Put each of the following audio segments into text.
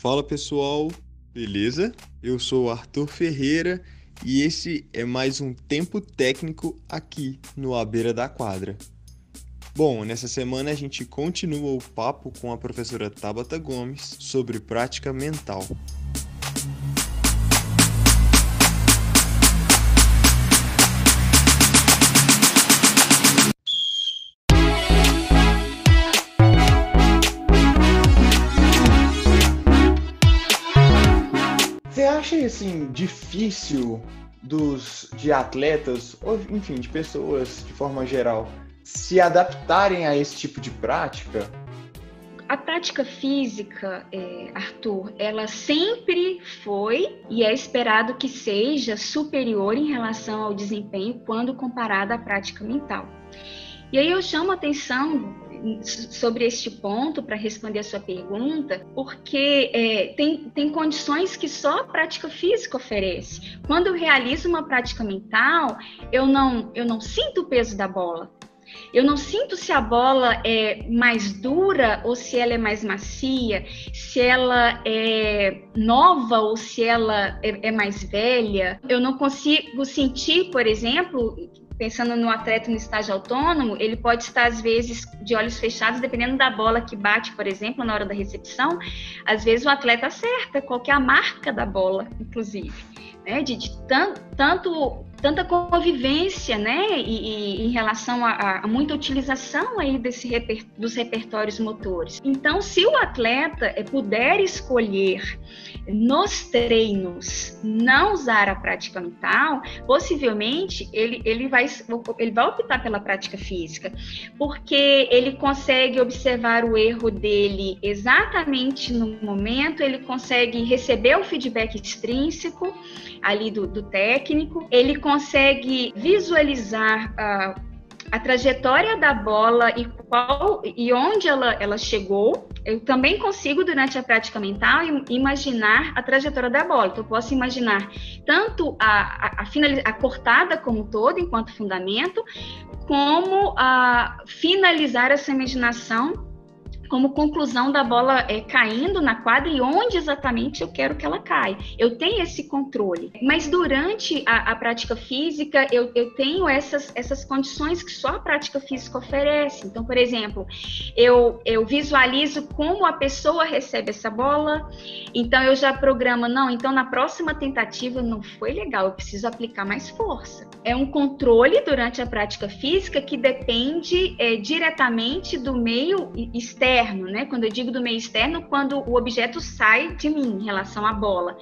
Fala pessoal, beleza? Eu sou Arthur Ferreira e esse é mais um tempo técnico aqui no A Beira da Quadra. Bom, nessa semana a gente continua o papo com a professora Tabata Gomes sobre prática mental. Acha assim difícil dos de atletas ou enfim de pessoas de forma geral se adaptarem a esse tipo de prática? A prática física, é, Arthur, ela sempre foi e é esperado que seja superior em relação ao desempenho quando comparada à prática mental. E aí eu chamo a atenção sobre este ponto para responder a sua pergunta, porque é, tem, tem condições que só a prática física oferece. Quando eu realizo uma prática mental, eu não, eu não sinto o peso da bola. Eu não sinto se a bola é mais dura ou se ela é mais macia, se ela é nova ou se ela é, é mais velha. Eu não consigo sentir, por exemplo, pensando no atleta no estágio autônomo, ele pode estar, às vezes, de olhos fechados, dependendo da bola que bate, por exemplo, na hora da recepção. Às vezes, o atleta acerta qual é a marca da bola, inclusive. Né? De, de tanto, tanto tanta convivência, né, e, e em relação a, a, muita utilização aí desse reper, dos repertórios motores. Então, se o atleta é, puder escolher nos treinos não usar a prática mental, possivelmente ele, ele, vai, ele vai optar pela prática física, porque ele consegue observar o erro dele exatamente no momento, ele consegue receber o feedback extrínseco ali do, do técnico, ele consegue visualizar uh, a trajetória da bola e qual e onde ela, ela chegou. Eu também consigo, durante a prática mental, imaginar a trajetória da bola. Então, eu posso imaginar tanto a, a, a, a cortada como todo, enquanto fundamento, como a finalizar essa imaginação como conclusão da bola é, caindo na quadra e onde exatamente eu quero que ela caia. Eu tenho esse controle. Mas durante a, a prática física, eu, eu, tenho essas, essas condições que só a prática física oferece. Então, por exemplo, eu, eu visualizo como a pessoa recebe essa bola, então eu já programo, não, então na próxima tentativa não foi legal, eu preciso aplicar mais força. É um controle durante a prática física que depende é, diretamente do meio externo externo, né? Quando eu digo do meio externo, quando o objeto sai de mim em relação à bola.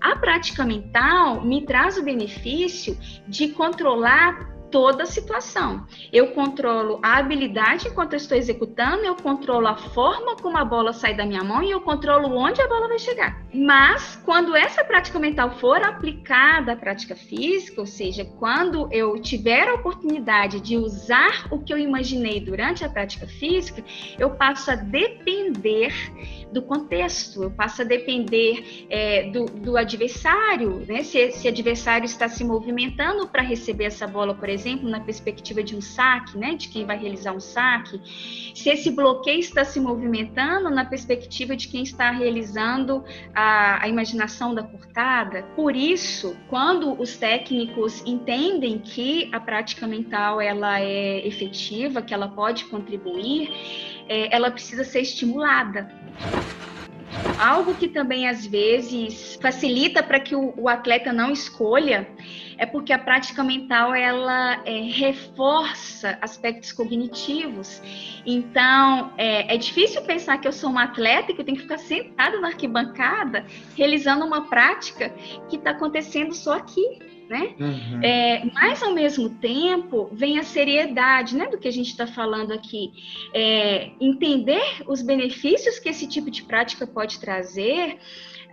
A prática mental me traz o benefício de controlar toda a situação. Eu controlo a habilidade enquanto eu estou executando, eu controlo a forma como a bola sai da minha mão e eu controlo onde a bola vai chegar. Mas quando essa prática mental for aplicada à prática física, ou seja, quando eu tiver a oportunidade de usar o que eu imaginei durante a prática física, eu passo a depender do contexto, eu passo a depender é, do, do, adversário, né? Se esse adversário está se movimentando para receber essa bola, por exemplo, na perspectiva de um saque, né? De quem vai realizar um saque, se esse bloqueio está se movimentando na perspectiva de quem está realizando a, a imaginação da cortada. Por isso, quando os técnicos entendem que a prática mental ela é efetiva, que ela pode contribuir, é, ela precisa ser estimulada. Algo que também às vezes facilita para que o, o, atleta não escolha é porque a prática mental ela é, reforça aspectos cognitivos. Então é, é, difícil pensar que eu sou um atleta e que eu tenho que ficar sentado na arquibancada realizando uma prática que está acontecendo só aqui né? Uhum. É, mas ao mesmo tempo vem a seriedade, né, do que a gente está falando aqui, é, entender os benefícios que esse tipo de prática pode trazer.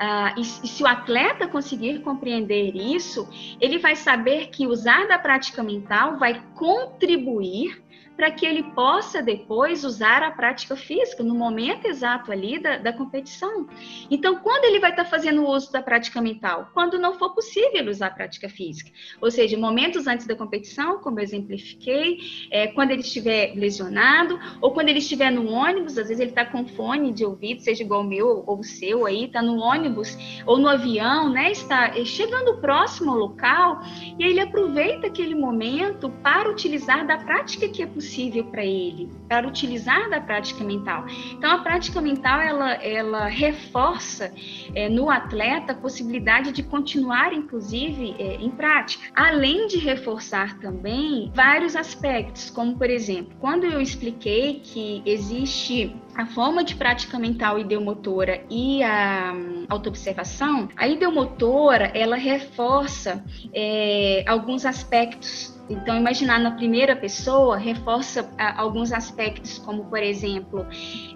Uh, e, e, se o atleta conseguir compreender isso, ele vai saber que usar da prática mental vai contribuir para que ele possa depois usar a prática física no momento exato ali da, da competição. Então, quando ele vai estar tá fazendo uso da prática mental? Quando não for possível usar a prática física. Ou seja, momentos antes da competição, como eu exemplifiquei, é, quando ele estiver lesionado, ou quando ele estiver no ônibus, às vezes ele está com fone de ouvido, seja igual o meu ou o seu aí, está no ônibus ou no avião, né? Está chegando próximo ao local, e ele aproveita aquele momento para utilizar da prática que é possível para ele, para utilizar da prática mental. Então, a prática mental ela, ela reforça é, no atleta a possibilidade de continuar, inclusive, é, em prática, além de reforçar também vários aspectos, como por exemplo, quando eu expliquei que existe a forma de prática mental ideomotora e a um, autoobservação, a ideomotora ela reforça é, alguns aspectos então, imaginar na primeira pessoa reforça a, alguns aspectos, como, por exemplo,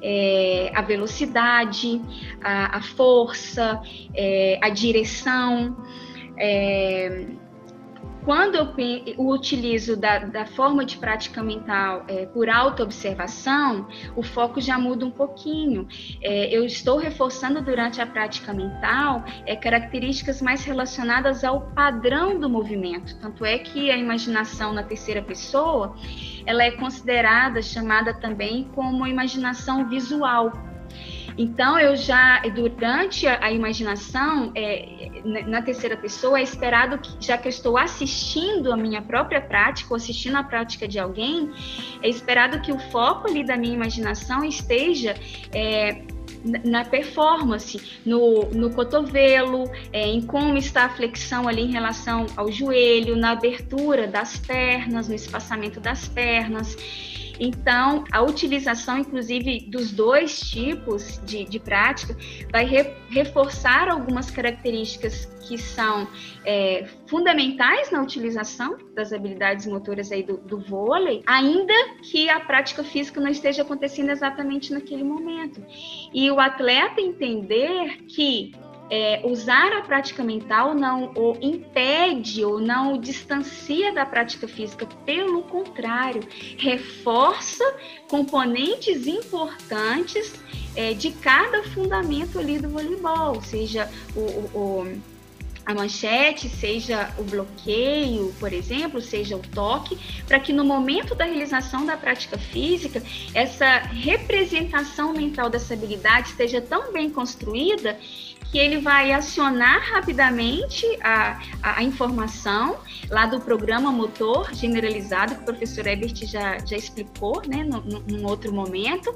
é, a velocidade, a, a força, é, a direção. É, quando eu, utilizo da, da, forma de prática mental é, por autoobservação, o foco já muda um pouquinho. É, eu estou reforçando durante a prática mental é, características mais relacionadas ao padrão do movimento. Tanto é que a imaginação na terceira pessoa ela é considerada, chamada também como imaginação visual então, eu já, durante a, imaginação, é, na terceira pessoa, é esperado que, já que eu estou assistindo a minha própria prática, ou assistindo a prática de alguém, é esperado que o foco ali da minha imaginação esteja é, na performance, no, no cotovelo, é, em como está a flexão ali em relação ao joelho, na abertura das pernas, no espaçamento das pernas. Então, a utilização, inclusive, dos dois tipos de, de prática vai re, reforçar algumas características que são é, fundamentais na utilização das habilidades motoras aí do, do vôlei, ainda que a prática física não esteja acontecendo exatamente naquele momento. E o atleta entender que é, usar a prática mental não o impede ou não o distancia da prática física, pelo contrário, reforça componentes importantes é, de cada fundamento ali do voleibol, seja o, o, a manchete, seja o bloqueio, por exemplo, seja o toque, para que no momento da realização da prática física, essa representação mental dessa habilidade esteja tão bem construída que ele vai acionar rapidamente a, a, a, informação lá do programa motor generalizado, que o professor Ebert já, já explicou, né, no, num outro momento,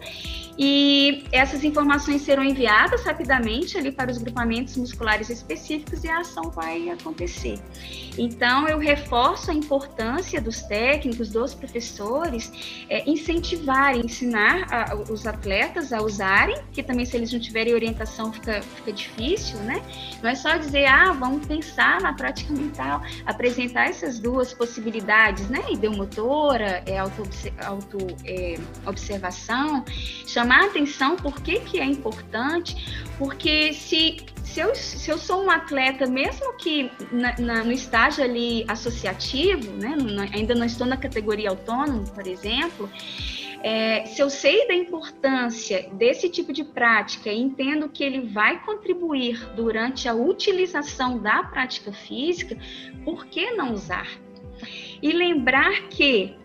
e essas informações serão enviadas rapidamente ali para os grupamentos musculares específicos e a ação vai acontecer. Então, eu reforço a importância dos técnicos, dos professores, é, incentivarem, ensinar a, os atletas a usarem, que também se eles não tiverem orientação fica, fica difícil, né? Não é só dizer, ah, vamos pensar na prática mental, apresentar essas duas possibilidades, né? Ideomotora, é, auto, auto é, chamar atenção por que, que é importante, porque se se eu, se eu sou um atleta, mesmo que na, na, no estágio ali associativo, né, ainda não estou na categoria autônomo, por exemplo, é, se eu sei da importância desse tipo de prática e entendo que ele vai contribuir durante a utilização da prática física, por que não usar? E lembrar que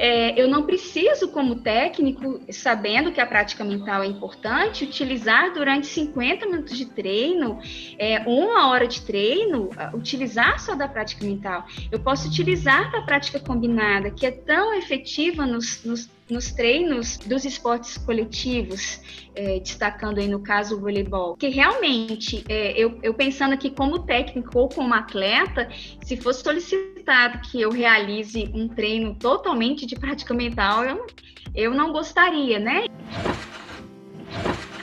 é, eu não preciso, como técnico, sabendo que a prática mental é importante, utilizar durante 50 minutos de treino, é, uma hora de treino, utilizar só da prática mental. Eu posso utilizar da prática combinada, que é tão efetiva nos, nos nos treinos dos esportes coletivos, é, destacando aí no caso o voleibol, que realmente, é, eu, eu pensando aqui como técnico ou como atleta, se fosse solicitado que eu realize um treino totalmente de prática mental, eu, eu não gostaria, né?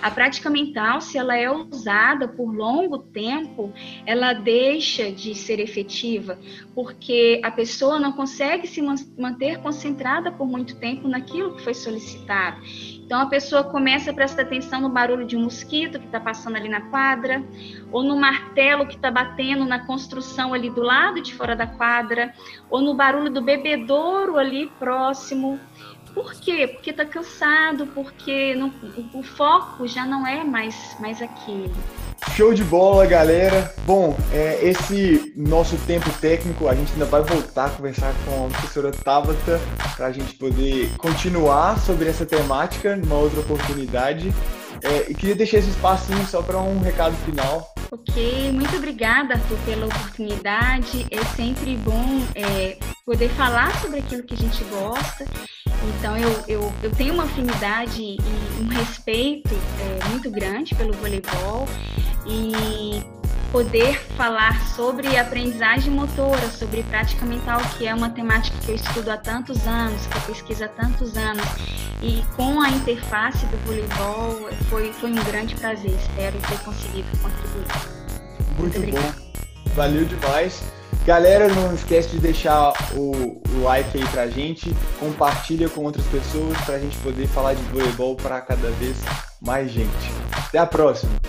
A prática mental, se ela é usada por longo tempo, ela deixa de ser efetiva, porque a pessoa não consegue se manter concentrada por muito tempo naquilo que foi solicitado. Então a pessoa começa a prestar atenção no barulho de um mosquito que está passando ali na quadra, ou no martelo que está batendo na construção ali do lado de fora da quadra, ou no barulho do bebedouro ali próximo Por quê? Porque está cansado, porque não, o foco já não é mais, mais aquele. Show de bola, galera. Bom, é, esse nosso tempo técnico, a gente ainda vai voltar a conversar com a professora Tabata para a gente poder continuar sobre essa temática numa outra oportunidade. É, e queria deixar esse espacinho só para um recado final. Ok, muito obrigada, Arthur, pela oportunidade. É sempre bom é, poder falar sobre aquilo que a gente gosta. Então, eu, eu, eu tenho uma afinidade e um respeito é, muito grande pelo voleibol e poder falar sobre aprendizagem motora, sobre prática mental, que é uma temática que eu estudo há tantos anos, que eu pesquiso há tantos anos, e com a interface do voleibol foi, foi um grande prazer. Espero ter conseguido contribuir. Muito, Muito bom. Valeu demais. Galera, não esquece de deixar o, o, like aí pra gente, compartilha com outras pessoas pra gente poder falar de voleibol para cada vez mais gente. Até a próxima!